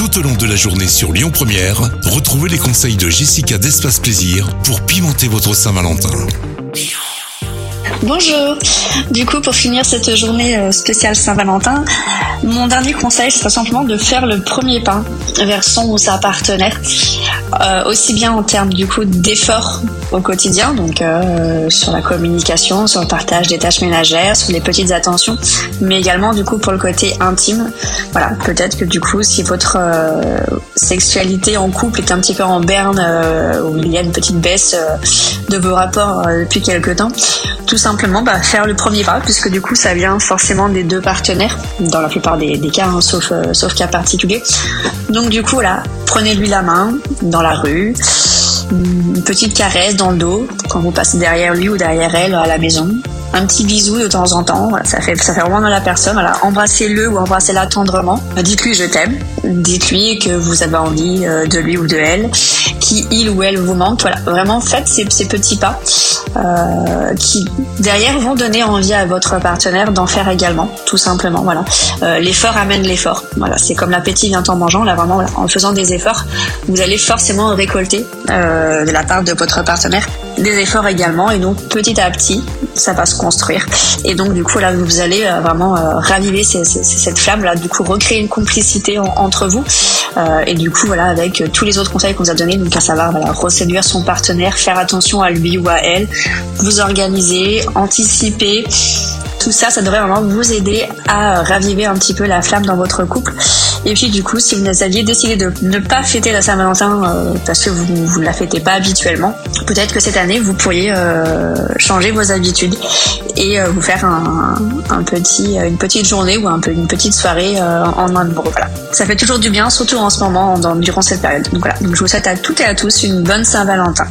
Tout au long de la journée sur Lyon Première, retrouvez les conseils de Jessica d'Espace Plaisir pour pimenter votre Saint-Valentin. Bonjour. Du coup, pour finir cette journée euh, spéciale Saint-Valentin, mon dernier conseil serait simplement de faire le premier pas vers son ou sa partenaire, euh, aussi bien en termes du coup d'efforts au quotidien, donc euh, sur la communication, sur le partage des tâches ménagères, sur les petites attentions, mais également du coup pour le côté intime. Voilà, peut-être que du coup, si votre sexualité en couple est un petit peu en berne, ou il y a une petite baisse de vos rapports depuis quelques temps, tout simplement bah, faire le premier pas, puisque du coup ça vient forcément des deux partenaires, dans la plupart des, cas, hein, sauf, euh, sauf cas particulier. Donc du coup là, prenez-lui la main dans la rue, une petite caresse dans le dos quand vous passez derrière lui ou derrière elle à la maison un petit bisou de temps en temps. ça fait ça fait vraiment dans la personne. Embrassez-le ou embrassez-la tendrement. Dites-lui je t'aime. Dites-lui que vous avez envie euh, de lui ou de elle, qui il ou elle vous manque. Voilà, vraiment faites ces, ces petits pas euh, qui derrière vont donner envie à votre partenaire d'en faire également, tout simplement. Voilà, euh, l'effort amène l'effort. Voilà, c'est comme l'appétit vient en mangeant. Là vraiment, en faisant des efforts, vous allez forcément récolter de la part de votre partenaire des efforts également. Et donc petit à petit, ça va se construire. Et donc du coup là, vous allez euh, vraiment euh, raviver cette flamme là, du coup recréer une complicité vous. Euh, et du coup voilà, avec tous les autres conseils qu'on vous a donnés, donc à savoir voilà, reséduire son partenaire, faire attention à lui ou à elle, vous organiser, anticiper tout ça, ça devrait vraiment vous aider à raviver un petit peu la flamme dans votre couple. Et puis du coup, si vous aviez décidé de ne pas fêter la Saint-Valentin euh, parce que vous ne la fêtez pas habituellement, peut-être que cette année, vous pourriez euh, changer vos habitudes et euh, vous faire un, petit, une petite journée ou un peu une petite soirée en un Voilà. Ça fait toujours du bien, surtout en ce moment, durant cette période. Donc voilà. Donc je vous souhaite à toutes et à tous une bonne Saint-Valentin.